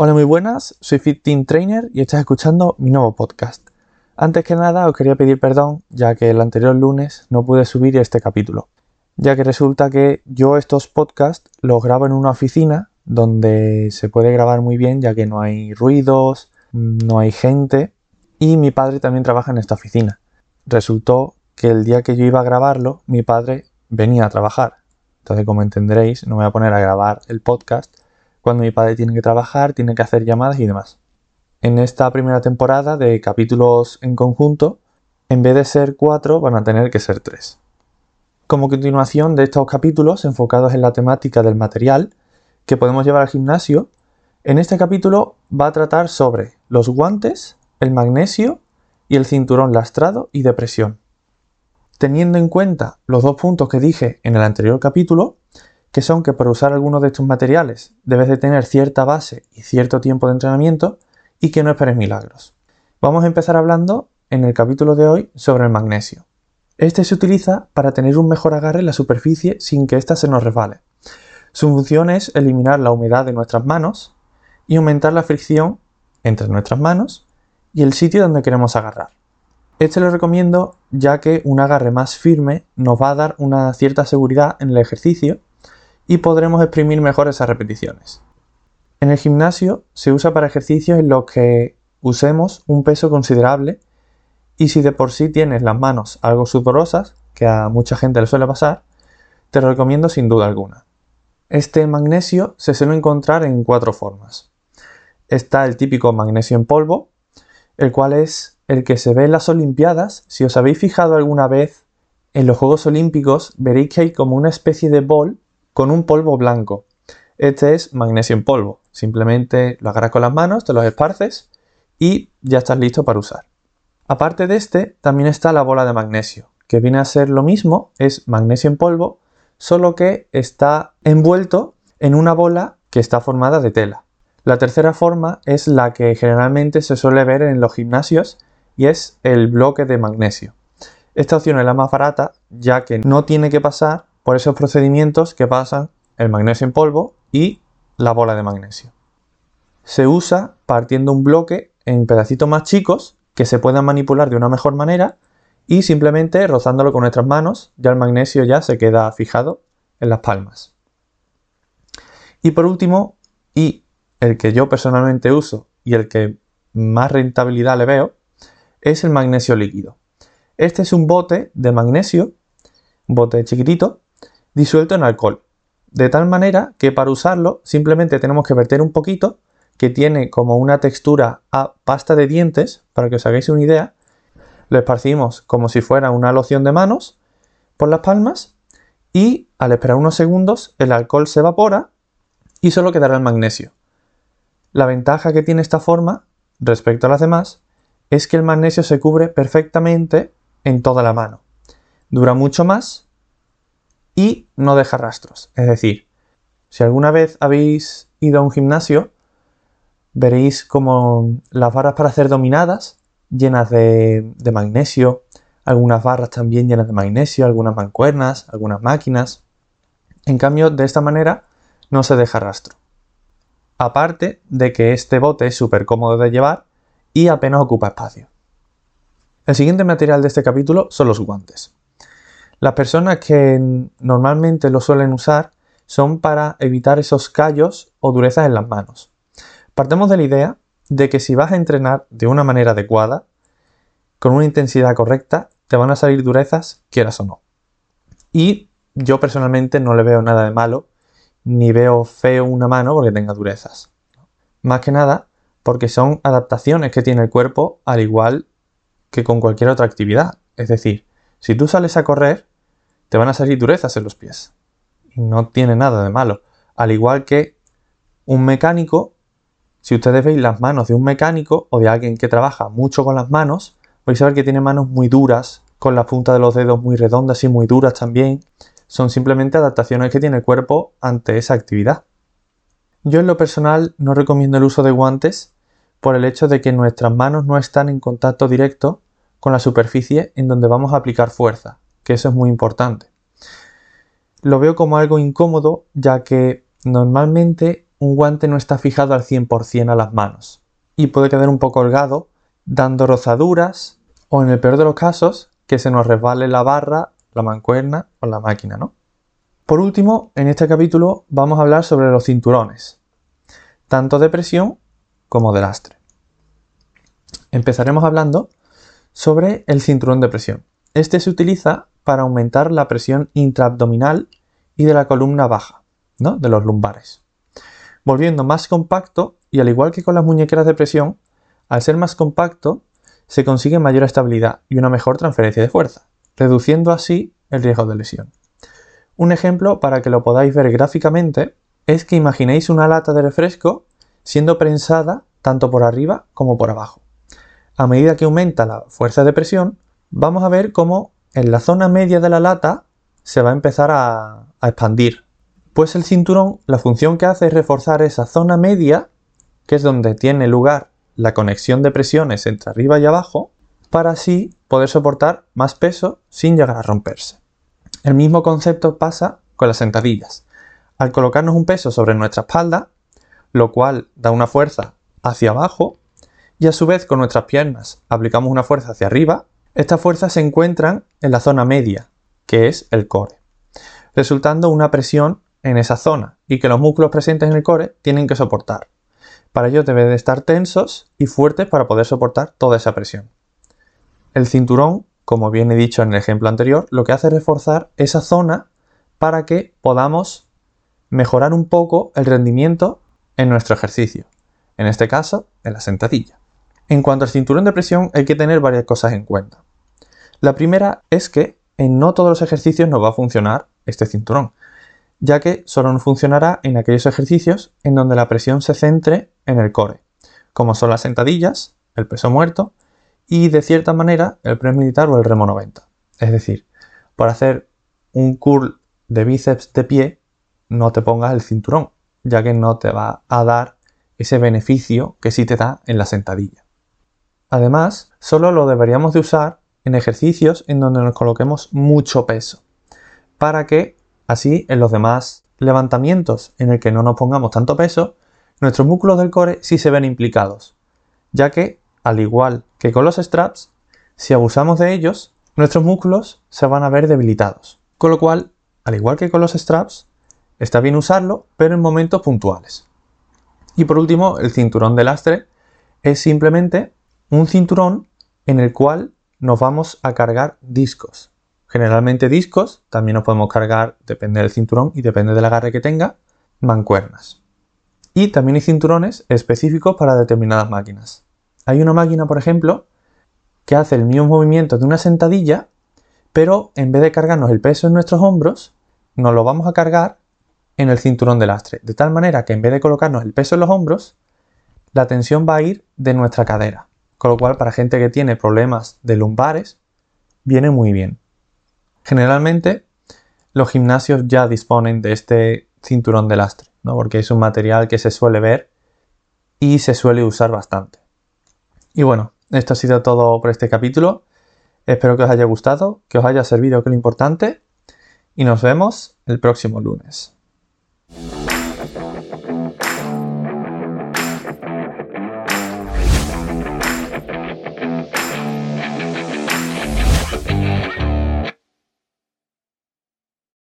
Hola, muy buenas, soy Fit Team Trainer y estás escuchando mi nuevo podcast. Antes que nada os quería pedir perdón ya que el anterior lunes no pude subir este capítulo, ya que resulta que yo estos podcasts los grabo en una oficina donde se puede grabar muy bien ya que no hay ruidos, no hay gente y mi padre también trabaja en esta oficina. Resultó que el día que yo iba a grabarlo, mi padre venía a trabajar. Entonces, como entenderéis, no me voy a poner a grabar el podcast cuando mi padre tiene que trabajar, tiene que hacer llamadas y demás. En esta primera temporada de capítulos en conjunto, en vez de ser cuatro, van a tener que ser tres. Como continuación de estos capítulos enfocados en la temática del material que podemos llevar al gimnasio, en este capítulo va a tratar sobre los guantes, el magnesio y el cinturón lastrado y depresión. Teniendo en cuenta los dos puntos que dije en el anterior capítulo, que son que para usar algunos de estos materiales debes de tener cierta base y cierto tiempo de entrenamiento y que no esperes milagros. Vamos a empezar hablando en el capítulo de hoy sobre el magnesio. Este se utiliza para tener un mejor agarre en la superficie sin que ésta se nos resbale. Su función es eliminar la humedad de nuestras manos y aumentar la fricción entre nuestras manos y el sitio donde queremos agarrar. Este lo recomiendo ya que un agarre más firme nos va a dar una cierta seguridad en el ejercicio y podremos exprimir mejor esas repeticiones. En el gimnasio se usa para ejercicios en los que usemos un peso considerable y si de por sí tienes las manos algo sudorosas, que a mucha gente le suele pasar, te lo recomiendo sin duda alguna. Este magnesio se suele encontrar en cuatro formas. Está el típico magnesio en polvo, el cual es el que se ve en las Olimpiadas. Si os habéis fijado alguna vez en los Juegos Olímpicos, veréis que hay como una especie de bol con un polvo blanco. Este es magnesio en polvo. Simplemente lo agarras con las manos, te los esparces y ya estás listo para usar. Aparte de este, también está la bola de magnesio, que viene a ser lo mismo, es magnesio en polvo, solo que está envuelto en una bola que está formada de tela. La tercera forma es la que generalmente se suele ver en los gimnasios y es el bloque de magnesio. Esta opción es la más barata ya que no tiene que pasar por esos procedimientos que pasan el magnesio en polvo y la bola de magnesio. Se usa partiendo un bloque en pedacitos más chicos que se puedan manipular de una mejor manera y simplemente rozándolo con nuestras manos ya el magnesio ya se queda fijado en las palmas. Y por último, y el que yo personalmente uso y el que más rentabilidad le veo, es el magnesio líquido. Este es un bote de magnesio, un bote chiquitito, disuelto en alcohol. De tal manera que para usarlo simplemente tenemos que verter un poquito, que tiene como una textura a pasta de dientes, para que os hagáis una idea. Lo esparcimos como si fuera una loción de manos por las palmas y al esperar unos segundos el alcohol se evapora y solo quedará el magnesio. La ventaja que tiene esta forma respecto a las demás es que el magnesio se cubre perfectamente en toda la mano. Dura mucho más y no deja rastros. Es decir, si alguna vez habéis ido a un gimnasio, veréis como las barras para hacer dominadas llenas de, de magnesio, algunas barras también llenas de magnesio, algunas mancuernas, algunas máquinas. En cambio, de esta manera no se deja rastro. Aparte de que este bote es súper cómodo de llevar y apenas ocupa espacio. El siguiente material de este capítulo son los guantes. Las personas que normalmente lo suelen usar son para evitar esos callos o durezas en las manos. Partemos de la idea de que si vas a entrenar de una manera adecuada, con una intensidad correcta, te van a salir durezas, quieras o no. Y yo personalmente no le veo nada de malo, ni veo feo una mano porque tenga durezas. Más que nada porque son adaptaciones que tiene el cuerpo al igual que con cualquier otra actividad. Es decir, si tú sales a correr, te van a salir durezas en los pies. No tiene nada de malo. Al igual que un mecánico, si ustedes veis las manos de un mecánico o de alguien que trabaja mucho con las manos, vais a ver que tiene manos muy duras, con la punta de los dedos muy redondas y muy duras también. Son simplemente adaptaciones que tiene el cuerpo ante esa actividad. Yo en lo personal no recomiendo el uso de guantes por el hecho de que nuestras manos no están en contacto directo con la superficie en donde vamos a aplicar fuerza que eso es muy importante. Lo veo como algo incómodo ya que normalmente un guante no está fijado al 100% a las manos y puede quedar un poco holgado, dando rozaduras o en el peor de los casos que se nos resbale la barra, la mancuerna o la máquina, ¿no? Por último, en este capítulo vamos a hablar sobre los cinturones, tanto de presión como de lastre. Empezaremos hablando sobre el cinturón de presión. Este se utiliza para aumentar la presión intraabdominal y de la columna baja, ¿no? de los lumbares. Volviendo más compacto y al igual que con las muñequeras de presión, al ser más compacto se consigue mayor estabilidad y una mejor transferencia de fuerza, reduciendo así el riesgo de lesión. Un ejemplo para que lo podáis ver gráficamente es que imaginéis una lata de refresco siendo prensada tanto por arriba como por abajo. A medida que aumenta la fuerza de presión, vamos a ver cómo en la zona media de la lata se va a empezar a, expandir. Pues el cinturón, la función que hace es reforzar esa zona media, que es donde tiene lugar la conexión de presiones entre arriba y abajo, para así poder soportar más peso sin llegar a romperse. El mismo concepto pasa con las sentadillas. Al colocarnos un peso sobre nuestra espalda, lo cual da una fuerza hacia abajo, y a su vez con nuestras piernas aplicamos una fuerza hacia arriba, estas fuerzas se encuentran en la zona media, que es el core, resultando una presión en esa zona y que los músculos presentes en el core tienen que soportar. Para ello deben de estar tensos y fuertes para poder soportar toda esa presión. El cinturón, como bien he dicho en el ejemplo anterior, lo que hace es reforzar esa zona para que podamos mejorar un poco el rendimiento en nuestro ejercicio, en este caso en la sentadilla. En cuanto al cinturón de presión hay que tener varias cosas en cuenta. La primera es que en no todos los ejercicios nos va a funcionar este cinturón, ya que solo nos funcionará en aquellos ejercicios en donde la presión se centre en el core, como son las sentadillas, el peso muerto y de cierta manera el press militar o el remo 90. Es decir, para hacer un curl de bíceps de pie no te pongas el cinturón, ya que no te va a dar ese beneficio que sí te da en la sentadilla. Además, solo lo deberíamos de usar en ejercicios en donde nos coloquemos mucho peso, para que así en los demás levantamientos en el que no nos pongamos tanto peso, nuestros músculos del core sí se ven implicados, ya que, al igual que con los straps, si abusamos de ellos, nuestros músculos se van a ver debilitados. Con lo cual, al igual que con los straps, está bien usarlo, pero en momentos puntuales. Y por último, el cinturón de lastre es simplemente un cinturón en el cual nos vamos a cargar discos. Generalmente discos, también nos podemos cargar, depende del cinturón y depende del agarre que tenga, mancuernas. Y también hay cinturones específicos para determinadas máquinas. Hay una máquina, por ejemplo, que hace el mismo movimiento de una sentadilla, pero en vez de cargarnos el peso en nuestros hombros, nos lo vamos a cargar en el cinturón de lastre. De tal manera que en vez de colocarnos el peso en los hombros, la tensión va a ir de nuestra cadera. Con lo cual, para gente que tiene problemas de lumbares, viene muy bien. Generalmente, los gimnasios ya disponen de este cinturón de lastre, ¿no? porque es un material que se suele ver y se suele usar bastante. Y bueno, esto ha sido todo por este capítulo. Espero que os haya gustado, que os haya servido que lo importante y nos vemos el próximo lunes.